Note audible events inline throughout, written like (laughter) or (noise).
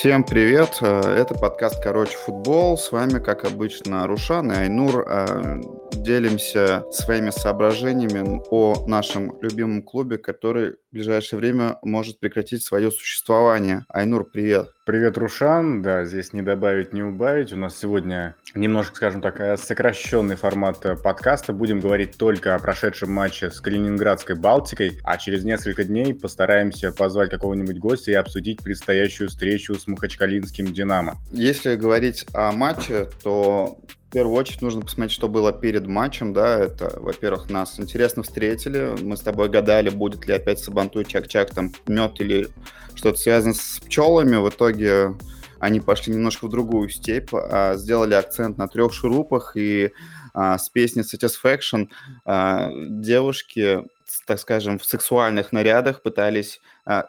Всем привет! Э, это подкаст «Короче, футбол». С вами, как обычно, Рушан и Айнур. Э, делимся своими соображениями о нашем любимом клубе, который в ближайшее время может прекратить свое существование. Айнур, привет! Привет, Рушан. Да, здесь не добавить, не убавить. У нас сегодня немножко, скажем так, э, сокращенный формат подкаста. Будем говорить только о прошедшем матче с Калининградской Балтикой, а через несколько дней постараемся позвать какого-нибудь гостя и обсудить предстоящую встречу с Махачкалинским «Динамо». Если говорить о матче, то в первую очередь нужно посмотреть, что было перед матчем, да, это, во-первых, нас интересно встретили, мы с тобой гадали, будет ли опять Сабантуй, Чак-Чак, там, мед или что-то связано с пчелами, в итоге они пошли немножко в другую степь, а, сделали акцент на трех шурупах, и а, с песней Satisfaction а, девушки так скажем, в сексуальных нарядах пытались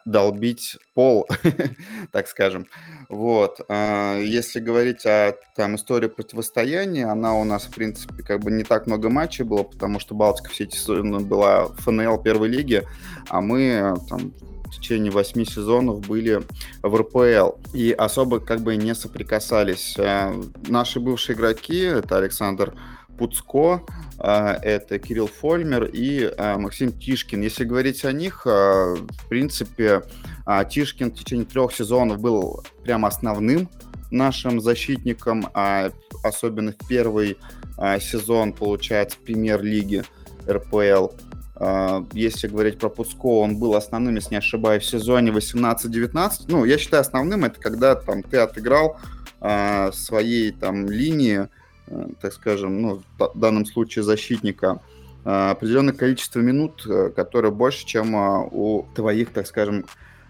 долбить пол, (laughs) так скажем. Вот. Если говорить о там, истории противостояния, она у нас, в принципе, как бы не так много матчей было, потому что Балтика все эти была ФНЛ первой лиги, а мы там, течение восьми сезонов были в РПЛ и особо как бы не соприкасались. А, наши бывшие игроки, это Александр Пуцко, а, это Кирилл Фольмер и а, Максим Тишкин. Если говорить о них, а, в принципе, Тишкин в течение трех сезонов был прямо основным нашим защитником, особенно в первый сезон, получается, премьер-лиги РПЛ. Если говорить про Пуско, он был основным, если не ошибаюсь, в сезоне 18-19. Ну, я считаю, основным это когда там ты отыграл своей там линии Э, так скажем, ну, в данном случае защитника, э, определенное количество минут, э, которое больше, чем у твоих, так скажем,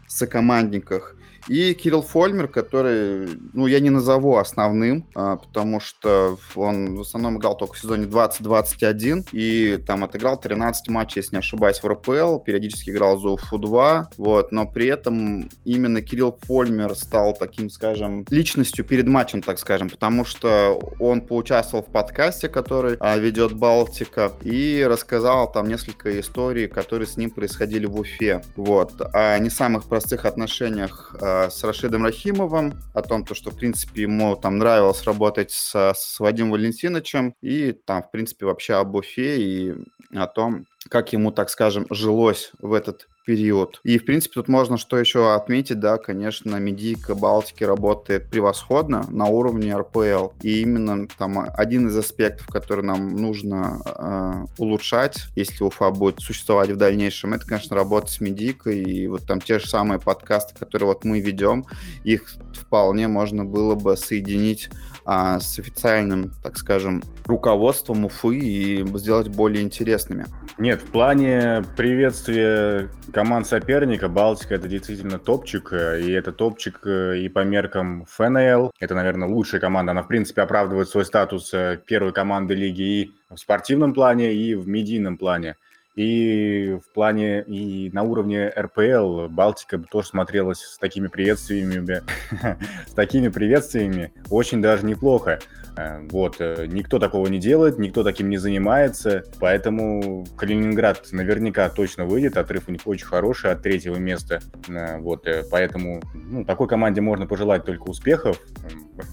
сокомандниках. И Кирилл Фольмер, который, ну, я не назову основным, а, потому что он в основном играл только в сезоне 2021 и там отыграл 13 матчей, если не ошибаюсь, в РПЛ, периодически играл за УФУ-2, вот, но при этом именно Кирилл Фольмер стал таким, скажем, личностью перед матчем, так скажем, потому что он поучаствовал в подкасте, который а, ведет Балтика, и рассказал там несколько историй, которые с ним происходили в Уфе, вот, о не самых простых отношениях а, с Рашидом Рахимовым, о том, то, что, в принципе, ему там нравилось работать с, с Вадимом Валентиновичем, и там, в принципе, вообще об Уфе и о том, как ему, так скажем, жилось в этот период. И, в принципе, тут можно что еще отметить, да, конечно, медийка Балтики работает превосходно на уровне РПЛ. И именно там один из аспектов, который нам нужно э, улучшать, если Уфа будет существовать в дальнейшем, это, конечно, работа с медийкой. И вот там те же самые подкасты, которые вот мы ведем, их вполне можно было бы соединить а, с официальным, так скажем, руководством Уфы и сделать более интересными. Нет, в плане приветствия команд соперника Балтика это действительно топчик, э, и это топчик э, и по меркам ФНЛ. Это, наверное, лучшая команда. Она, в принципе, оправдывает свой статус э, первой команды лиги и в спортивном плане, и в медийном плане. И в плане, и на уровне РПЛ Балтика тоже смотрелась с такими приветствиями, (laughs) с такими приветствиями очень даже неплохо. Э, вот, э, никто такого не делает, никто таким не занимается, поэтому Калининград наверняка точно выйдет, отрыв у них очень хороший от третьего места, э, вот, поэтому, ну, такой команде можно пожелать только успехов,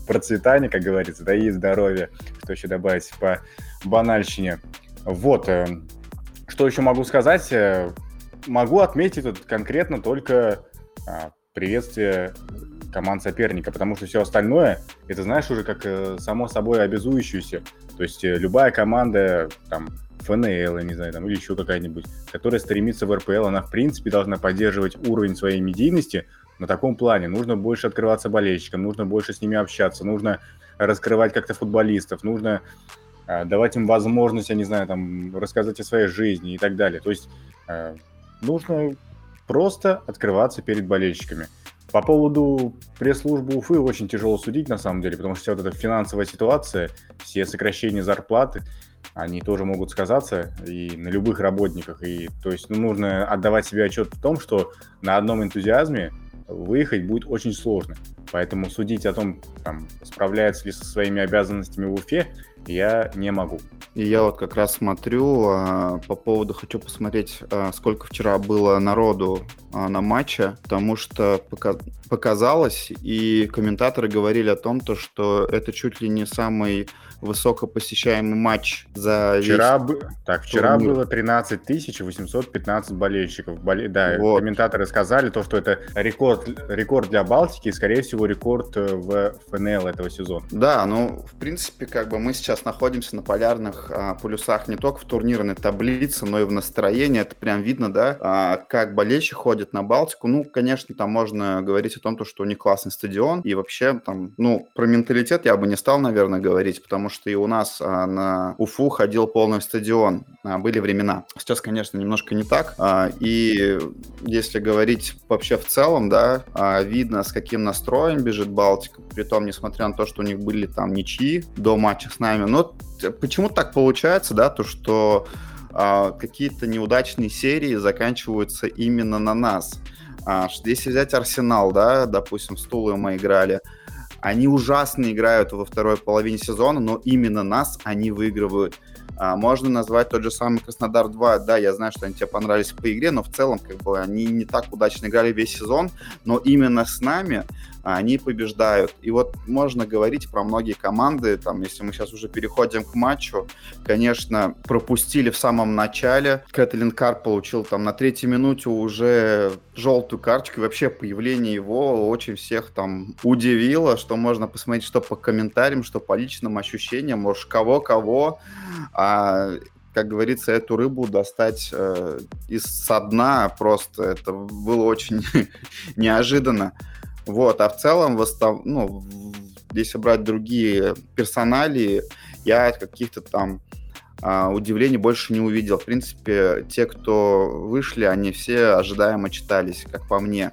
процветания, как говорится, да и здоровья, что еще добавить по банальщине. Вот, что еще могу сказать? Э, могу отметить тут конкретно только а, приветствие команд соперника, потому что все остальное, это знаешь уже как э, само собой обязующуюся. То есть э, любая команда, там, ФНЛ, я не знаю, там, или еще какая-нибудь, которая стремится в РПЛ, она, в принципе, должна поддерживать уровень своей медийности на таком плане. Нужно больше открываться болельщикам, нужно больше с ними общаться, нужно раскрывать как-то футболистов, нужно давать им возможность, я не знаю, там, рассказать о своей жизни и так далее. То есть э, нужно просто открываться перед болельщиками. По поводу пресс-службы Уфы очень тяжело судить, на самом деле, потому что вся вот эта финансовая ситуация, все сокращения зарплаты, они тоже могут сказаться и на любых работниках. И, то есть ну, нужно отдавать себе отчет в том, что на одном энтузиазме выехать будет очень сложно. Поэтому судить о том, там, справляется ли со своими обязанностями в Уфе, я не могу. И я вот как раз смотрю а, по поводу, хочу посмотреть, а, сколько вчера было народу а, на матче, потому что пока, показалось, и комментаторы говорили о том, то, что это чуть ли не самый высокопосещаемый матч за вчера весь... Так, вчера турнир. было 13 815 болельщиков. Боле... Да, вот. комментаторы сказали то, что это рекорд, рекорд для Балтики и, скорее всего, рекорд э, в ФНЛ этого сезона. Да, ну, в принципе, как бы мы сейчас находимся на полярных а, полюсах не только в турнирной таблице, но и в настроении. Это прям видно, да, а, как болельщики ходят на Балтику. Ну, конечно, там можно говорить о том, то, что у них классный стадион, и вообще там, ну, про менталитет я бы не стал, наверное, говорить, потому что и у нас а, на Уфу ходил полный стадион. А, были времена. Сейчас, конечно, немножко не так. А, и если говорить вообще в целом, да, а, видно, с каким настроем бежит Балтика, при том, несмотря на то, что у них были там ничьи до матча с нами. Но почему так получается, да, то, что а, какие-то неудачные серии заканчиваются именно на нас. А, если взять Арсенал, да, допустим, с мы играли, они ужасно играют во второй половине сезона, но именно нас они выигрывают. А, можно назвать тот же самый Краснодар 2. Да, я знаю, что они тебе понравились по игре, но в целом как бы они не так удачно играли весь сезон, но именно с нами они побеждают. И вот можно говорить про многие команды, там, если мы сейчас уже переходим к матчу, конечно, пропустили в самом начале. Кэтлин Карп получил там на третьей минуте уже желтую карточку. И вообще появление его очень всех там удивило, что можно посмотреть, что по комментариям, что по личным ощущениям, может, кого-кого. А как говорится, эту рыбу достать э, из со дна просто это было очень (laughs) неожиданно. Вот, а в целом, восстав... ну, если брать другие персонали, я каких-то там а, удивлений больше не увидел. В принципе, те, кто вышли, они все ожидаемо читались, как по мне.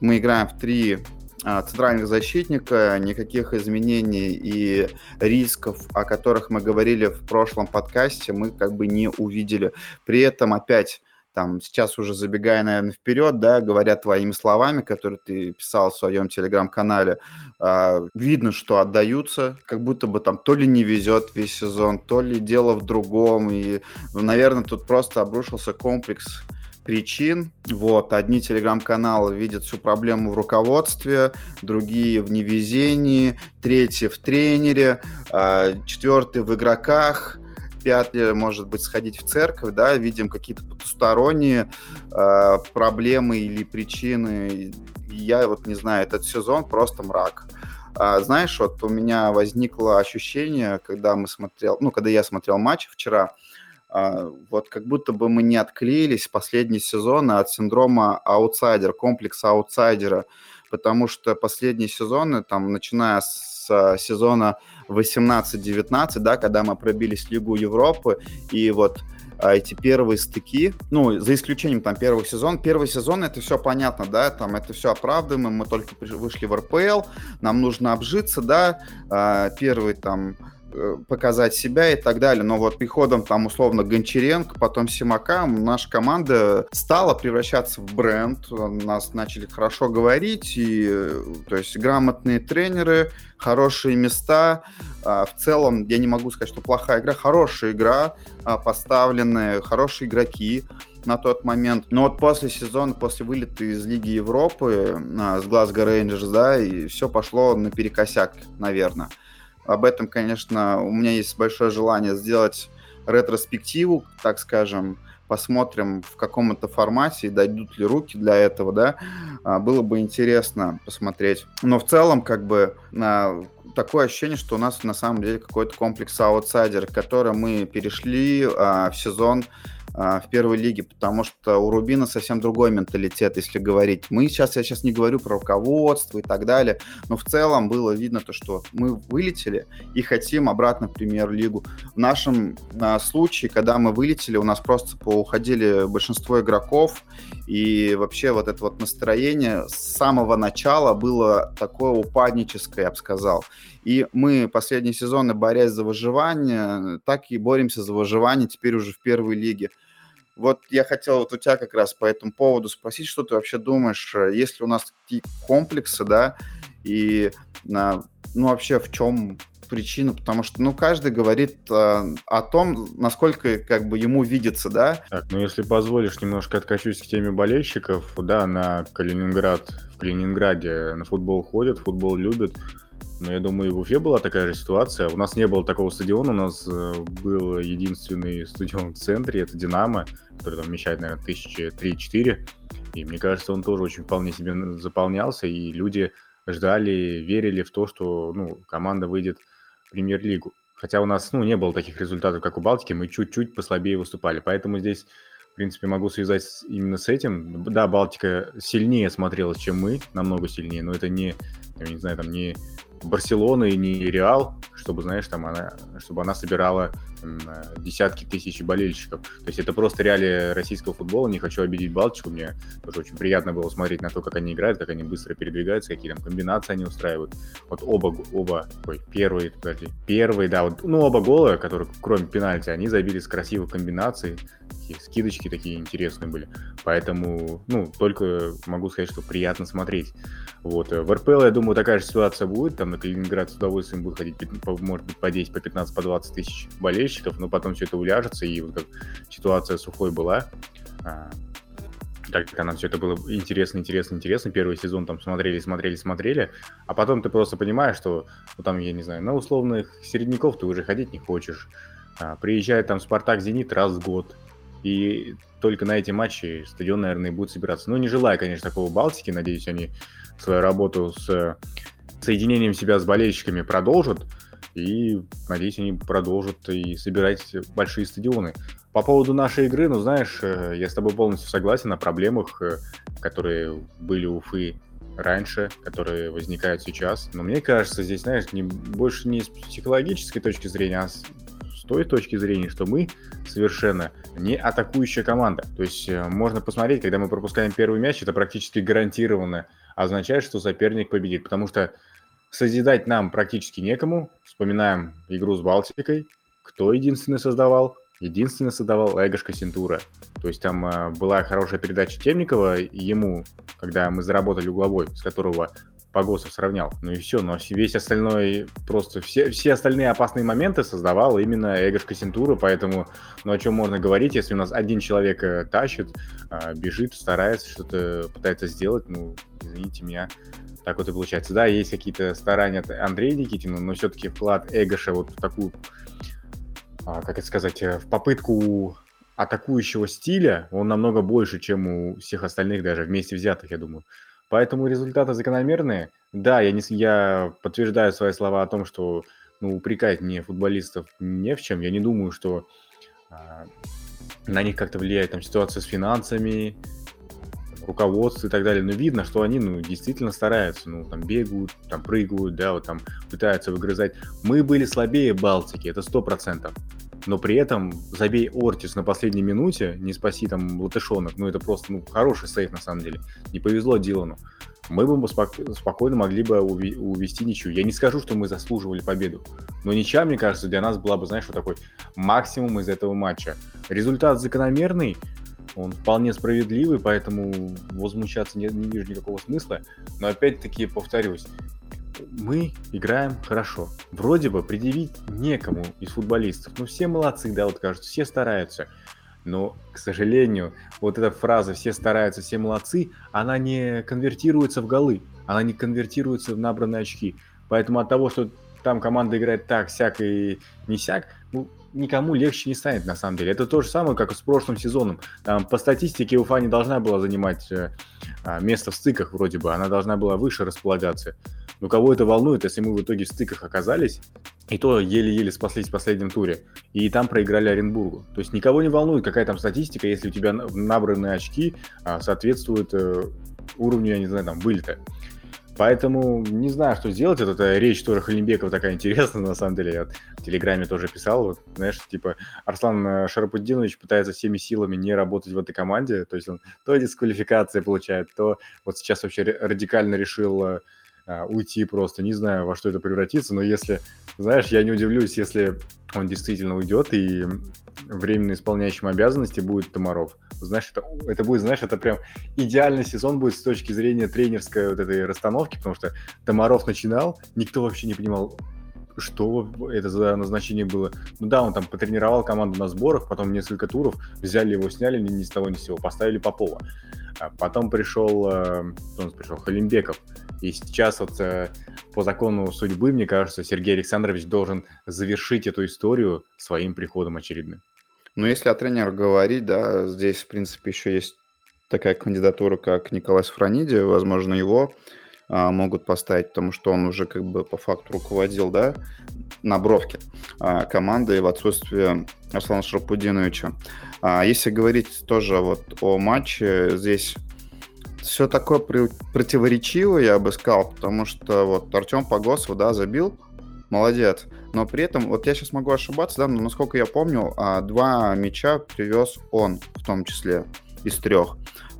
Мы играем в три а, центральных защитника, никаких изменений и рисков, о которых мы говорили в прошлом подкасте, мы как бы не увидели. При этом опять там сейчас уже забегая, наверное, вперед, да, говоря твоими словами, которые ты писал в своем телеграм-канале, э, видно, что отдаются, как будто бы там то ли не везет весь сезон, то ли дело в другом, и, наверное, тут просто обрушился комплекс причин. Вот, одни телеграм-каналы видят всю проблему в руководстве, другие в невезении, третьи в тренере, э, четвертый в игроках, пятый, может быть, сходить в церковь, да, видим какие-то потусторонние э, проблемы или причины. Я вот не знаю, этот сезон просто мрак. А, знаешь, вот у меня возникло ощущение, когда мы смотрел, ну, когда я смотрел матч вчера, а, вот как будто бы мы не отклеились последний сезон от синдрома аутсайдера, комплекса аутсайдера, потому что последние сезоны, там, начиная с сезона 18-19, да, когда мы пробились в Лигу Европы, и вот а, эти первые стыки, ну, за исключением там первого сезона. Первый сезон, это все понятно, да, там это все оправдываемо, мы только вышли в РПЛ, нам нужно обжиться, да, а, первый там Э, показать себя и так далее. Но вот приходом там условно Гончаренко, потом Симака, наша команда стала превращаться в бренд. Нас начали хорошо говорить, и э, то есть грамотные тренеры, хорошие места. А, в целом, я не могу сказать, что плохая игра, хорошая игра, а, поставленные, хорошие игроки на тот момент. Но вот после сезона, после вылета из Лиги Европы а, с Глазго Рейнджерс, да, и все пошло наперекосяк, наверное. Об этом, конечно, у меня есть большое желание сделать ретроспективу, так скажем, посмотрим в каком-то формате, дойдут ли руки для этого, да, а, было бы интересно посмотреть. Но в целом, как бы, такое ощущение, что у нас на самом деле какой-то комплекс аутсайдер, который мы перешли а, в сезон а, в первой лиге, потому что у Рубина совсем другой менталитет, если говорить. Мы сейчас, я сейчас не говорю про руководство и так далее, но в целом было видно то, что мы вылетели и хотим обратно в премьер-лигу. В нашем а, случае, когда мы вылетели, у нас просто уходили большинство игроков, и вообще вот это вот настроение с самого начала было такое упадническое, я бы сказал. И мы последние сезоны, борясь за выживание, так и боремся за выживание теперь уже в первой лиге. Вот я хотел вот у тебя как раз по этому поводу спросить, что ты вообще думаешь, э, если у нас такие комплексы, да, и ну вообще в чем причина, потому что, ну, каждый говорит э, о том, насколько, как бы, ему видится, да. Так, ну, если позволишь, немножко откачусь к теме болельщиков. Да, на Калининград, в Калининграде на футбол ходят, футбол любят. Но я думаю, в Уфе была такая же ситуация. У нас не было такого стадиона, у нас э, был единственный стадион в центре, это «Динамо», который там вмещает, наверное, тысячи три-четыре. И мне кажется, он тоже очень вполне себе заполнялся, и люди ждали, верили в то, что ну, команда выйдет в премьер-лигу. Хотя у нас ну, не было таких результатов, как у Балтики, мы чуть-чуть послабее выступали. Поэтому здесь, в принципе, могу связать именно с этим. Да, Балтика сильнее смотрелась, чем мы, намного сильнее, но это не, я не знаю, там не Барселона и не Реал, чтобы, знаешь, там она, чтобы она собирала десятки тысяч болельщиков. То есть это просто реалии российского футбола. Не хочу обидеть Балтику. Мне тоже очень приятно было смотреть на то, как они играют, как они быстро передвигаются, какие там комбинации они устраивают. Вот оба, оба, ой, первый, подожди, первый, да, вот, ну, оба гола, которые, кроме пенальти, они забили с красивых комбинаций, такие скидочки такие интересные были. Поэтому, ну, только могу сказать, что приятно смотреть. Вот. Э, в РПЛ, я думаю, такая же ситуация будет. Там на Калининград с удовольствием будут ходить, может быть, по 10, по 15, по 20 тысяч болельщиков, но потом все это уляжется, и вот как ситуация с Уфой была, а, так как нам все это было интересно, интересно, интересно. Первый сезон там смотрели, смотрели, смотрели. А потом ты просто понимаешь, что, ну там, я не знаю, на условных середняков ты уже ходить не хочешь. А, приезжает там Спартак Зенит раз в год. И только на эти матчи стадион, наверное, будет собираться. Ну, не желая, конечно, такого Балтики. Надеюсь, они свою работу с соединением себя с болельщиками продолжат. И, надеюсь, они продолжат и собирать большие стадионы. По поводу нашей игры, ну, знаешь, э, я с тобой полностью согласен о проблемах, э, которые были у Уфы раньше, которые возникают сейчас. Но мне кажется, здесь, знаешь, не, больше не с психологической точки зрения, а с, с той точки зрения, что мы совершенно не атакующая команда. То есть э, можно посмотреть, когда мы пропускаем первый мяч, это практически гарантированно означает, что соперник победит. Потому что Созидать нам практически некому. Вспоминаем игру с Балтикой. Кто единственный создавал? Единственный создавал Эгошка Сентура. То есть там э, была хорошая передача Темникова ему, когда мы заработали угловой, с которого Погосов сравнял. Ну и все, но весь остальной, просто все, все остальные опасные моменты создавал именно Эгошка Сентура, поэтому, ну о чем можно говорить, если у нас один человек э, тащит, э, бежит, старается, что-то пытается сделать, ну, извините меня, так вот и получается. Да, есть какие-то старания от Андрея Никитина, но все-таки вклад Эгоша вот в такую, а, как это сказать, э, в попытку атакующего стиля, он намного больше, чем у всех остальных даже вместе взятых, я думаю. Поэтому результаты закономерные. Да, я, не, я подтверждаю свои слова о том, что ну, упрекать мне футболистов не в чем. Я не думаю, что а, на них как-то влияет там ситуация с финансами, руководство и так далее, но видно, что они, ну, действительно стараются, ну, там, бегают, там, прыгают, да, вот там, пытаются выгрызать. Мы были слабее Балтики, это сто процентов. Но при этом забей Ортис на последней минуте, не спаси там Латышонок, ну, это просто, ну, хороший сейф, на самом деле. Не повезло Дилану. Мы бы спок- спокойно могли бы увести ничью. Я не скажу, что мы заслуживали победу, но ничья, мне кажется, для нас была бы, знаешь, вот такой максимум из этого матча. Результат закономерный, он вполне справедливый, поэтому возмущаться не, не вижу никакого смысла. Но опять-таки повторюсь, мы играем хорошо. Вроде бы предъявить некому из футболистов. Ну, все молодцы, да, вот кажется, все стараются. Но, к сожалению, вот эта фраза «все стараются, все молодцы», она не конвертируется в голы, она не конвертируется в набранные очки. Поэтому от того, что там команда играет так, сяк и не сяк, ну, никому легче не станет, на самом деле. Это то же самое, как с прошлым сезоном. Там, по статистике Уфа не должна была занимать э, а, место в стыках вроде бы, она должна была выше располагаться. Но кого это волнует, если мы в итоге в стыках оказались, и то еле-еле спаслись в последнем туре, и там проиграли Оренбургу. То есть никого не волнует, какая там статистика, если у тебя набранные очки а, соответствуют э, уровню, я не знаю, там, вылета. Поэтому не знаю, что сделать. Это, это речь тоже Халимбекова такая интересная, на самом деле. Я в Телеграме тоже писал. Вот, знаешь, типа Арслан э, Шарапудинович пытается всеми силами не работать в этой команде. То есть он то дисквалификации получает, то вот сейчас вообще радикально решил э, а, уйти просто. Не знаю, во что это превратится, но если, знаешь, я не удивлюсь, если он действительно уйдет и временно исполняющим обязанности будет Томаров. Знаешь, это, это будет, знаешь, это прям идеальный сезон будет с точки зрения тренерской вот этой расстановки, потому что Томаров начинал, никто вообще не понимал, что это за назначение было. Ну да, он там потренировал команду на сборах, потом несколько туров, взяли его, сняли ни, ни с того ни с сего, поставили Попова. А потом пришел, э, он пришел, Халимбеков. И сейчас вот э, по закону судьбы, мне кажется, Сергей Александрович должен завершить эту историю своим приходом очередным. Ну, если о тренере говорить, да, здесь, в принципе, еще есть такая кандидатура, как Николай Сафрониди, возможно, его а, могут поставить, потому что он уже как бы по факту руководил, да, на бровке а, командой в отсутствие Арслана Шарапудиновича. А, если говорить тоже вот о матче, здесь все такое противоречиво, я бы сказал, потому что вот Артем Погосов, да, забил, молодец. Но при этом, вот я сейчас могу ошибаться, да, но насколько я помню, а, два мяча привез он, в том числе, из трех.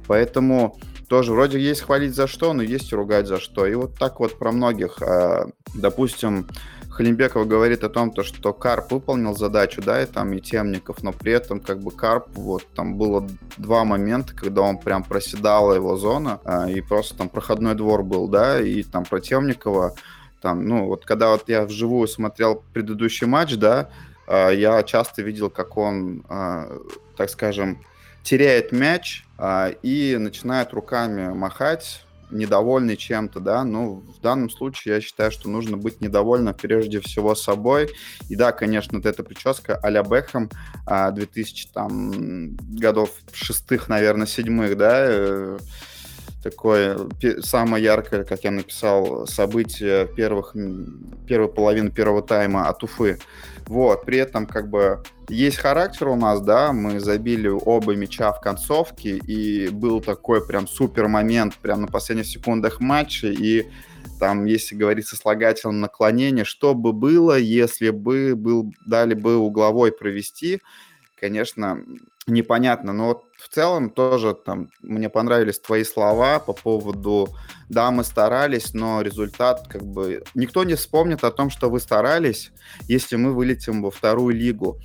Поэтому тоже вроде есть хвалить за что, но есть ругать за что. И вот так вот про многих. А, допустим, Халимбеков говорит о том, то, что Карп выполнил задачу, да, и там и Темников, но при этом как бы Карп, вот там было два момента, когда он прям проседала его зона, а, и просто там проходной двор был, да, и там про Темникова, там, ну, вот когда вот я вживую смотрел предыдущий матч, да, а, я часто видел, как он, так скажем, теряет мяч и начинает руками махать, недовольный чем-то, да, ну, в данном случае я считаю, что нужно быть недовольным прежде всего собой. И да, конечно, эта прическа а-ля Бекхэм 2000 там годов шестых, наверное, седьмых, да, э, такое самое яркое, как я написал, событие первых, первой половины первого тайма от Уфы. Вот, при этом как бы есть характер у нас, да, мы забили оба мяча в концовке, и был такой прям супер момент прям на последних секундах матча, и там, если говорить сослагательном наклонении, что бы было, если бы был, дали бы угловой провести, конечно, непонятно. Но вот в целом тоже там мне понравились твои слова по поводу да, мы старались, но результат как бы... Никто не вспомнит о том, что вы старались, если мы вылетим во вторую лигу.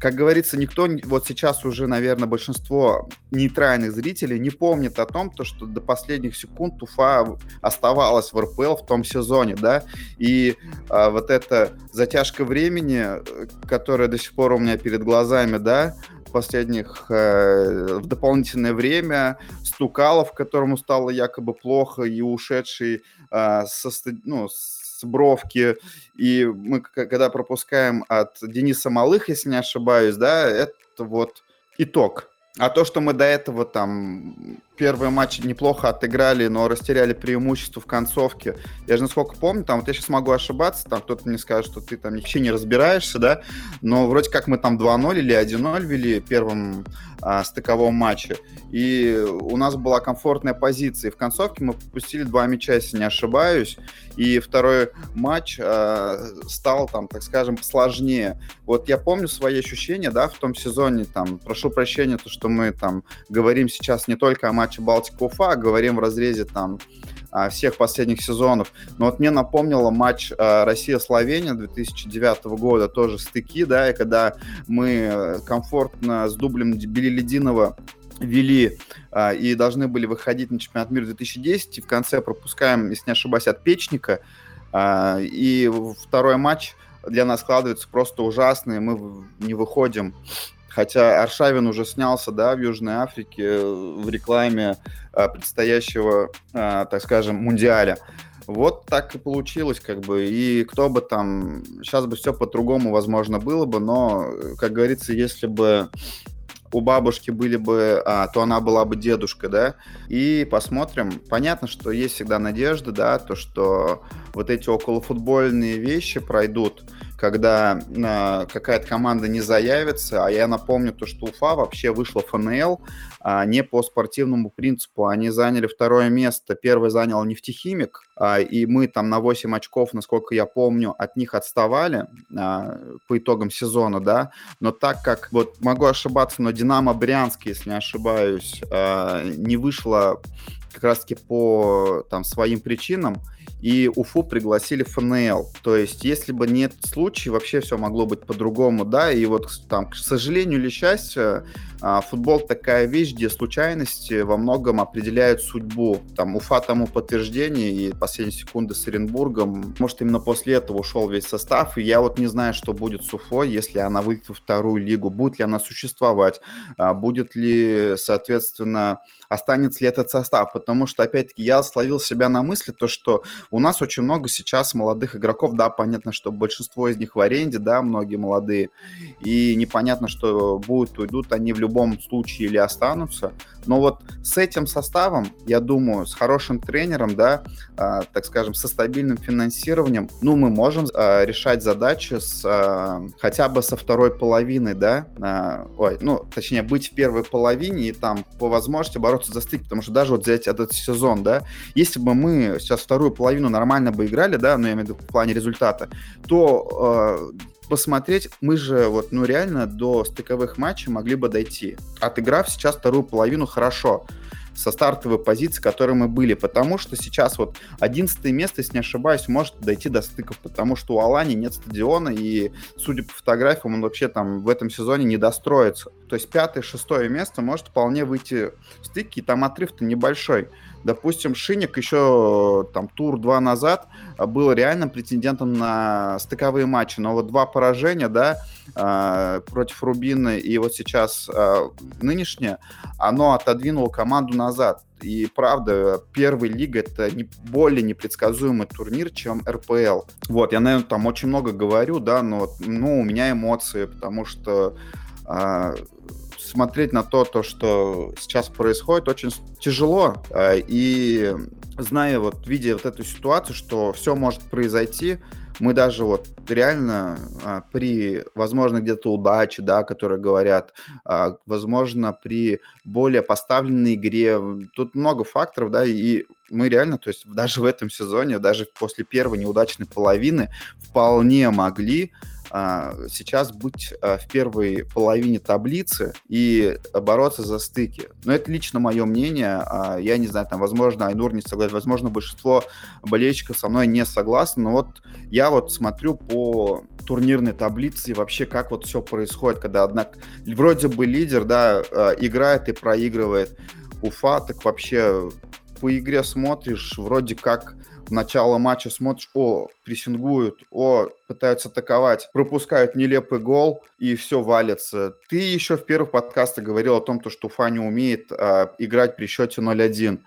Как говорится, никто, вот сейчас уже, наверное, большинство нейтральных зрителей не помнит о том, то, что до последних секунд Уфа оставалась в РПЛ в том сезоне, да, и а, вот эта затяжка времени, э, которая до сих пор у меня перед глазами, да, последних э, в дополнительное время, Стукалов, которому стало якобы плохо, и ушедший э, со, ну, с бровки, и мы когда пропускаем от Дениса Малых, если не ошибаюсь, да, это вот итог. А то, что мы до этого там первые матчи неплохо отыграли, но растеряли преимущество в концовке. Я же насколько помню, там, вот я сейчас могу ошибаться, там кто-то мне скажет, что ты там вообще не разбираешься, да, но вроде как мы там 2-0 или 1-0 вели в первом а, стыковом матче, и у нас была комфортная позиция. И в концовке мы пропустили два мяча, если не ошибаюсь, и второй матч а, стал там, так скажем, сложнее. Вот я помню свои ощущения, да, в том сезоне, там, прошу прощения, то, что мы там говорим сейчас не только о матче матча Балтика-Уфа, говорим в разрезе там а, всех последних сезонов. Но вот мне напомнило матч а, Россия-Словения 2009 года, тоже стыки, да, и когда мы э, комфортно с дублем Белилединова вели а, и должны были выходить на чемпионат мира 2010, и в конце пропускаем, если не ошибаюсь, от Печника, и второй матч для нас складывается просто ужасный, мы не выходим Хотя Аршавин уже снялся, да, в Южной Африке э, в рекламе а, предстоящего, а, так скажем, мундиаля. Вот так и получилось, как бы. И кто бы там... Сейчас бы все по-другому, возможно, было бы, но, как говорится, если бы у бабушки были бы, а, то она была бы дедушка, да, и посмотрим. Понятно, что есть всегда надежда, да, то, что вот эти околофутбольные вещи пройдут, когда э, какая-то команда не заявится, а я напомню то, что Уфа вообще вышла в ФНЛ а, не по спортивному принципу. Они заняли второе место, первый занял нефтехимик, а, и мы там на 8 очков, насколько я помню, от них отставали а, по итогам сезона, да, но так как, вот могу ошибаться, но Динамо Брянск, если не ошибаюсь, а, не вышла как раз-таки по там, своим причинам, и Уфу пригласили ФНЛ. То есть, если бы нет случая, вообще все могло быть по-другому, да, и вот там, к сожалению или счастью, футбол такая вещь, где случайности во многом определяют судьбу. Там Уфа тому подтверждение, и последние секунды с Оренбургом. Может, именно после этого ушел весь состав, и я вот не знаю, что будет с Уфой, если она выйдет во вторую лигу. Будет ли она существовать? А, будет ли, соответственно, останется ли этот состав, потому что, опять-таки, я словил себя на мысли, то, что у нас очень много сейчас молодых игроков, да, понятно, что большинство из них в аренде, да, многие молодые, и непонятно, что будут, уйдут они в любом случае или останутся, но вот с этим составом, я думаю, с хорошим тренером, да, э, так скажем, со стабильным финансированием, ну, мы можем э, решать задачи с э, хотя бы со второй половины, да, э, ой, ну, точнее, быть в первой половине и там по возможности бороться за стык, потому что даже вот взять этот сезон, да, если бы мы сейчас вторую половину нормально бы играли, да, ну, я имею в виду в плане результата, то э, посмотреть, мы же вот, ну, реально до стыковых матчей могли бы дойти. Отыграв сейчас вторую половину хорошо со стартовой позиции, которой мы были, потому что сейчас вот 11 место, если не ошибаюсь, может дойти до стыков, потому что у Алани нет стадиона, и, судя по фотографиям, он вообще там в этом сезоне не достроится. То есть пятое, шестое место может вполне выйти в стыки, и там отрыв-то небольшой. Допустим, Шиник еще там тур два назад был реальным претендентом на стыковые матчи, но вот два поражения, да, э, против Рубины и вот сейчас э, нынешнее, оно отодвинуло команду назад. И правда, первая лига это не более непредсказуемый турнир, чем РПЛ. Вот, я, наверное, там очень много говорю, да, но ну, у меня эмоции, потому что э, смотреть на то, то, что сейчас происходит, очень тяжело. А, и зная, вот, видя вот эту ситуацию, что все может произойти, мы даже вот реально а, при, возможно, где-то удаче, да, которые говорят, а, возможно, при более поставленной игре, тут много факторов, да, и мы реально, то есть даже в этом сезоне, даже после первой неудачной половины вполне могли сейчас быть а, в первой половине таблицы и бороться за стыки. Но это лично мое мнение. А, я не знаю, там, возможно, Айнур не согласен, возможно, большинство болельщиков со мной не согласны, но вот я вот смотрю по турнирной таблице и вообще как вот все происходит, когда, однако, вроде бы лидер, да, играет и проигрывает. Уфа, так вообще по игре смотришь, вроде как начало матча смотришь, о, прессингуют, о, пытаются атаковать, пропускают нелепый гол, и все валится. Ты еще в первых подкастах говорил о том, что Уфа не умеет а, играть при счете 0-1.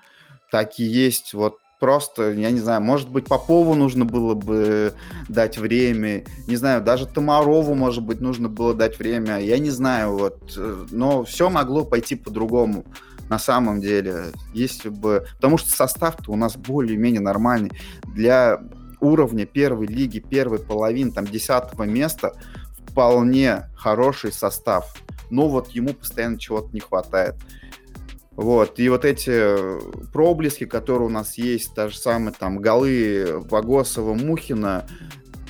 Так и есть. Вот просто, я не знаю, может быть, Попову нужно было бы дать время, не знаю, даже Тамарову, может быть, нужно было дать время, я не знаю, вот, э, но все могло пойти по-другому на самом деле, если бы... Потому что состав-то у нас более-менее нормальный. Для уровня первой лиги, первой половины, там, десятого места, вполне хороший состав. Но вот ему постоянно чего-то не хватает. Вот, и вот эти проблески, которые у нас есть, та же самая там голы Вагосова, Мухина,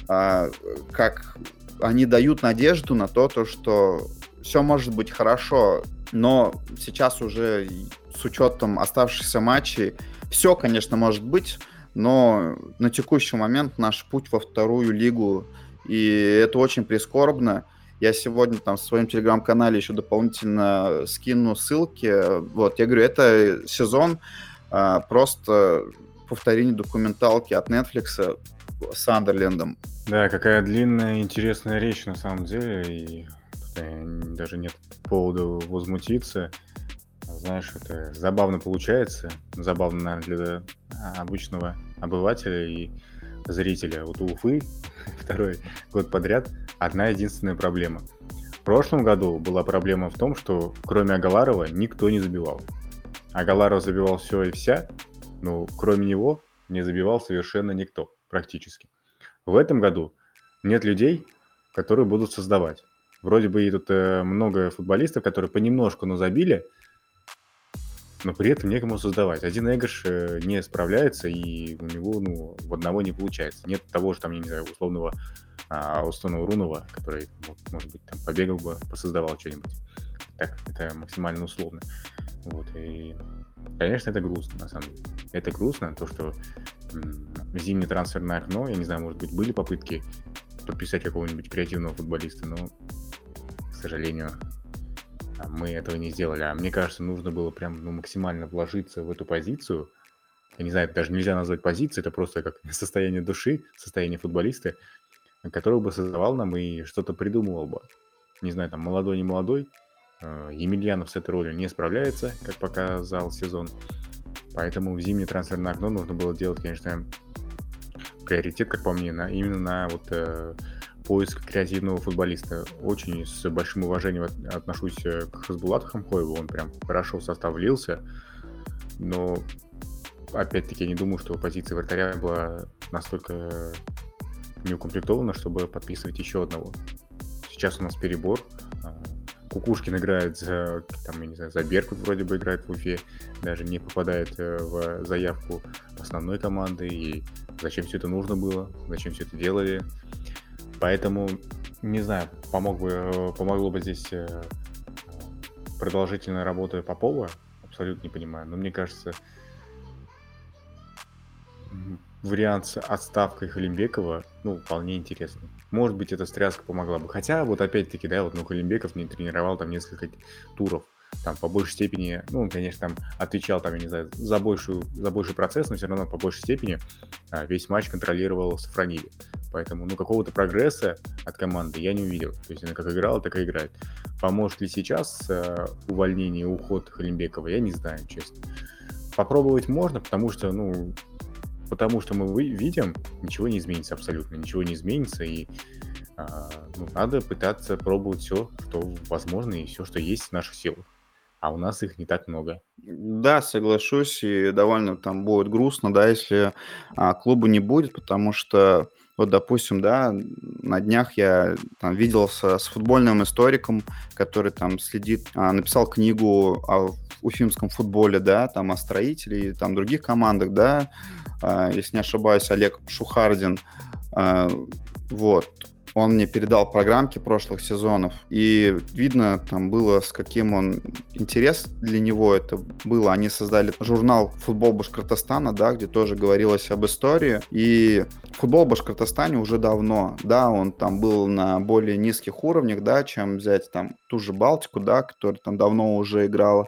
а, как они дают надежду на то, то, что все может быть хорошо но сейчас уже с учетом оставшихся матчей все, конечно, может быть, но на текущий момент наш путь во вторую лигу, и это очень прискорбно. Я сегодня там в своем телеграм-канале еще дополнительно скину ссылки. Вот, я говорю, это сезон а, просто повторение документалки от Netflix с Андерлендом. Да, какая длинная интересная речь на самом деле, и даже нет повода возмутиться. Знаешь, это забавно получается. Забавно, наверное, для обычного обывателя и зрителя. Вот у Уфы (laughs) второй год подряд одна единственная проблема. В прошлом году была проблема в том, что кроме Агаларова никто не забивал. Агаларов забивал все и вся, но кроме него не забивал совершенно никто, практически. В этом году нет людей, которые будут создавать. Вроде бы и тут э, много футболистов, которые понемножку, но забили, но при этом некому создавать. Один Эгош э, не справляется, и у него ну, в одного не получается. Нет того же, там, я не знаю, условного а, условного Рунова, который, может быть, там побегал бы, посоздавал что-нибудь. Так, это максимально условно. Вот, и, конечно, это грустно, на самом деле. Это грустно, то, что зимнее трансферное окно, я не знаю, может быть, были попытки подписать какого-нибудь креативного футболиста, но сожалению, а мы этого не сделали. А мне кажется, нужно было прям ну, максимально вложиться в эту позицию. Я не знаю, это даже нельзя назвать позицией, это просто как (laughs) состояние души, состояние футболиста, который бы создавал нам и что-то придумывал бы. Не знаю, там молодой, не молодой. А, Емельянов с этой ролью не справляется, как показал сезон. Поэтому в зимнее трансферное окно нужно было делать, конечно, приоритет, как по мне, на, именно на вот э, поиск креативного футболиста. Очень с большим уважением от, отношусь э, к Хасбулату Хамхоеву, он прям хорошо в состав влился, но опять-таки я не думаю, что позиция вратаря была настолько не укомплектована, чтобы подписывать еще одного. Сейчас у нас перебор. Кукушкин играет за, там, я не знаю, за Беркут вроде бы играет в Уфе, даже не попадает э, в заявку основной команды, и зачем все это нужно было, зачем все это делали. Поэтому, не знаю, помог бы, э, помогло бы здесь э, продолжительная работа Попова, абсолютно не понимаю, но мне кажется, вариант с отставкой Халимбекова, ну, вполне интересный. Может быть, эта стряска помогла бы. Хотя, вот опять-таки, да, вот, ну, Халимбеков не тренировал там несколько туров. Там по большей степени, ну, он, конечно, там отвечал, там, я не знаю, за, большую, за больший процесс, но все равно по большей степени а, весь матч контролировал Сафронили. Поэтому, ну, какого-то прогресса от команды я не увидел. То есть она как играла, так и играет. Поможет ли сейчас э, увольнение уход Халимбекова, я не знаю, честно. Попробовать можно, потому что, ну, потому что мы видим, ничего не изменится абсолютно, ничего не изменится, и а, ну, надо пытаться пробовать все, что возможно, и все, что есть в наших силах. А у нас их не так много. Да, соглашусь, и довольно там будет грустно, да, если а, клуба не будет, потому что вот, допустим, да, на днях я там виделся с футбольным историком, который там следит, а, написал книгу о уфимском футболе, да, там о строителе и там других командах, да, а, если не ошибаюсь, Олег Шухардин, а, вот, он мне передал программки прошлых сезонов, и видно там было, с каким он интерес для него это было. Они создали журнал «Футбол Башкортостана», да, где тоже говорилось об истории, и футбол в Башкортостане уже давно, да, он там был на более низких уровнях, да, чем взять там ту же Балтику, да, которая там давно уже играла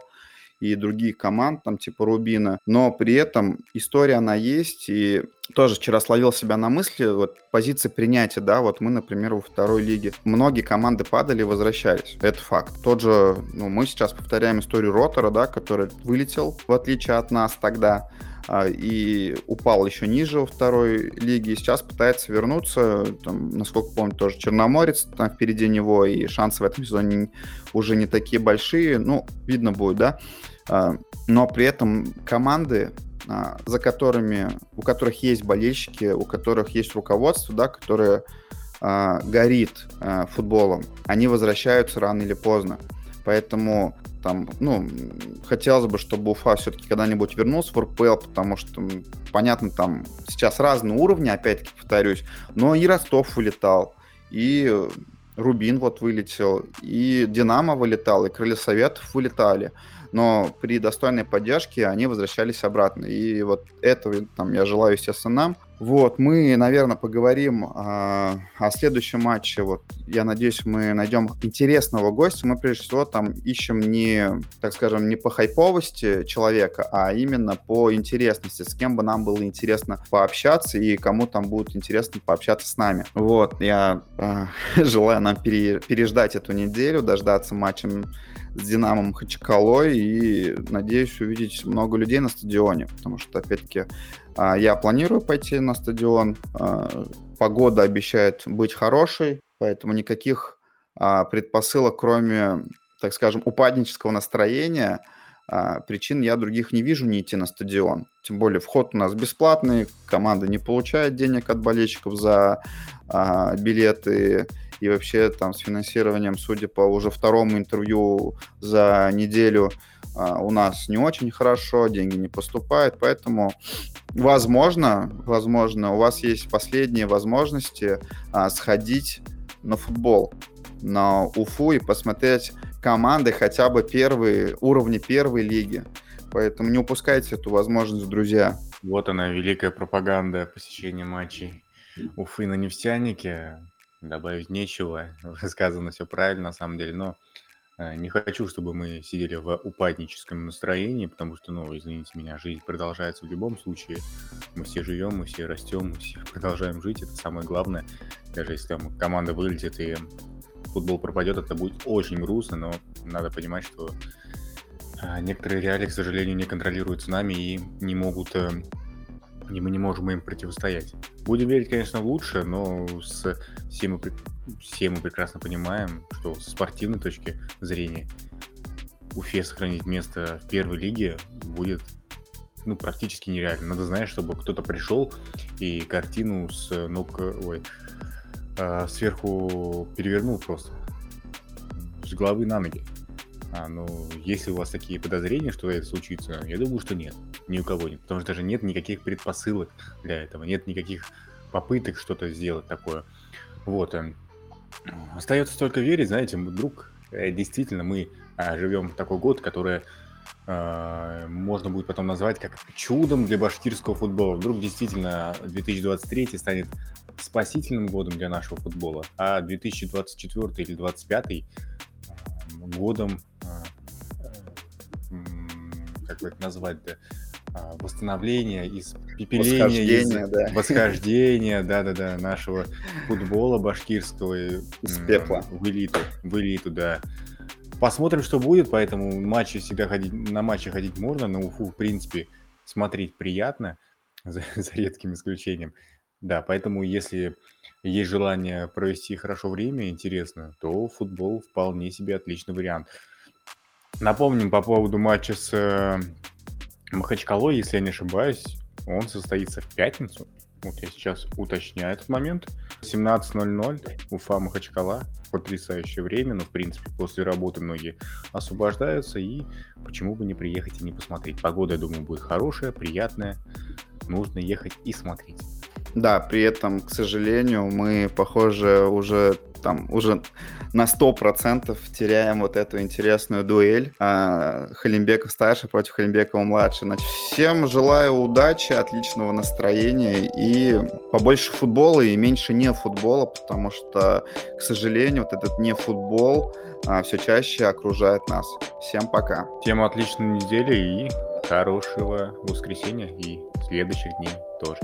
и других команд, там типа Рубина, но при этом история она есть, и тоже вчера словил себя на мысли, вот позиции принятия, да, вот мы, например, во второй лиге. Многие команды падали и возвращались. Это факт. Тот же, ну, мы сейчас повторяем историю Ротора, да, который вылетел, в отличие от нас тогда, и упал еще ниже во второй лиге, и сейчас пытается вернуться, там, насколько помню, тоже Черноморец там впереди него, и шансы в этом сезоне уже не такие большие, ну, видно будет, да, а, но при этом команды, а, за которыми, у которых есть болельщики, у которых есть руководство, да, которое горит футболом, они возвращаются рано или поздно. Поэтому там, ну, хотелось бы, чтобы Уфа все-таки когда-нибудь вернулся в РПЛ, потому что, понятно, там сейчас разные уровни, опять-таки повторюсь, но и Ростов вылетал, и Рубин вот вылетел, и Динамо вылетал, и Крылья Советов вылетали но при достойной поддержке они возвращались обратно. И вот этого там, я желаю, естественно, нам. Вот, мы, наверное, поговорим э, о следующем матче. Вот, я надеюсь, мы найдем интересного гостя. Мы, прежде всего, там ищем не, так скажем, не по хайповости человека, а именно по интересности, с кем бы нам было интересно пообщаться и кому там будет интересно пообщаться с нами. Вот, я э, (laughs) желаю нам пере, переждать эту неделю, дождаться матча с Динамом Хачкалой и надеюсь увидеть много людей на стадионе, потому что, опять-таки, а, я планирую пойти на стадион, а, погода обещает быть хорошей, поэтому никаких а, предпосылок, кроме, так скажем, упаднического настроения, причин я других не вижу не идти на стадион. Тем более вход у нас бесплатный, команда не получает денег от болельщиков за билеты, и вообще там с финансированием, судя по уже второму интервью за неделю, а, у нас не очень хорошо, деньги не поступают, поэтому возможно, возможно, у вас есть последние возможности а, сходить на футбол, на Уфу и посмотреть команды хотя бы первые, уровни первой лиги. Поэтому не упускайте эту возможность, друзья. Вот она, великая пропаганда посещения матчей Уфы на нефтянике добавить нечего. (laughs) Сказано все правильно, на самом деле. Но Э, не хочу, чтобы мы сидели в упадническом настроении, потому что, ну, извините меня, жизнь продолжается в любом случае. Мы все живем, мы все растем, мы все (laughs) продолжаем жить, это самое главное. Даже если там команда вылетит и футбол пропадет, это будет очень грустно, но надо понимать, что а, некоторые реалии, к сожалению, не контролируются нами и не могут, э, и мы не можем им противостоять. Будем верить, конечно, в лучшее, но с, все, мы, все мы прекрасно понимаем, что с спортивной точки зрения Уфе сохранить место в первой лиге будет ну, практически нереально. Надо знать, чтобы кто-то пришел и картину с ног, ой, э, сверху перевернул просто. С головы на ноги. А, ну, если у вас такие подозрения, что это случится, я думаю, что нет. Ни у кого нет. Потому что даже нет никаких предпосылок для этого. Нет никаких попыток что-то сделать такое. Вот. Э, остается только верить, знаете, вдруг э, действительно мы а, живем в такой год, который э, можно будет потом назвать как чудом для башкирского футбола. Вдруг действительно 2023 станет спасительным годом для нашего футбола, а 2024 или 2025 годом, а, как бы это назвать-то, а, восстановления, из пепеления, восхождения, из да. восхождения, да-да-да, нашего футбола башкирского из пепла в элиту, в элиту, да. Посмотрим, что будет, поэтому матчи всегда ходить, на матчи ходить можно, на Уфу, в принципе, смотреть приятно, (laughs) за, за редким исключением. Да, поэтому если есть желание провести хорошо время, интересно, то футбол вполне себе отличный вариант. Напомним по поводу матча с э, Махачкалой, если я не ошибаюсь, он состоится в пятницу. Вот я сейчас уточняю этот момент. 17.00, Уфа, Махачкала. Потрясающее время, но, в принципе, после работы многие освобождаются, и почему бы не приехать и не посмотреть. Погода, я думаю, будет хорошая, приятная. Нужно ехать и смотреть. Да, при этом, к сожалению, мы, похоже, уже там уже на 100% теряем вот эту интересную дуэль а, Халимбеков старший против Халимбекова младший. Значит, всем желаю удачи, отличного настроения и побольше футбола и меньше не футбола, потому что, к сожалению, вот этот не футбол а, все чаще окружает нас. Всем пока. Всем отличной недели и хорошего воскресенья и следующих дней тоже.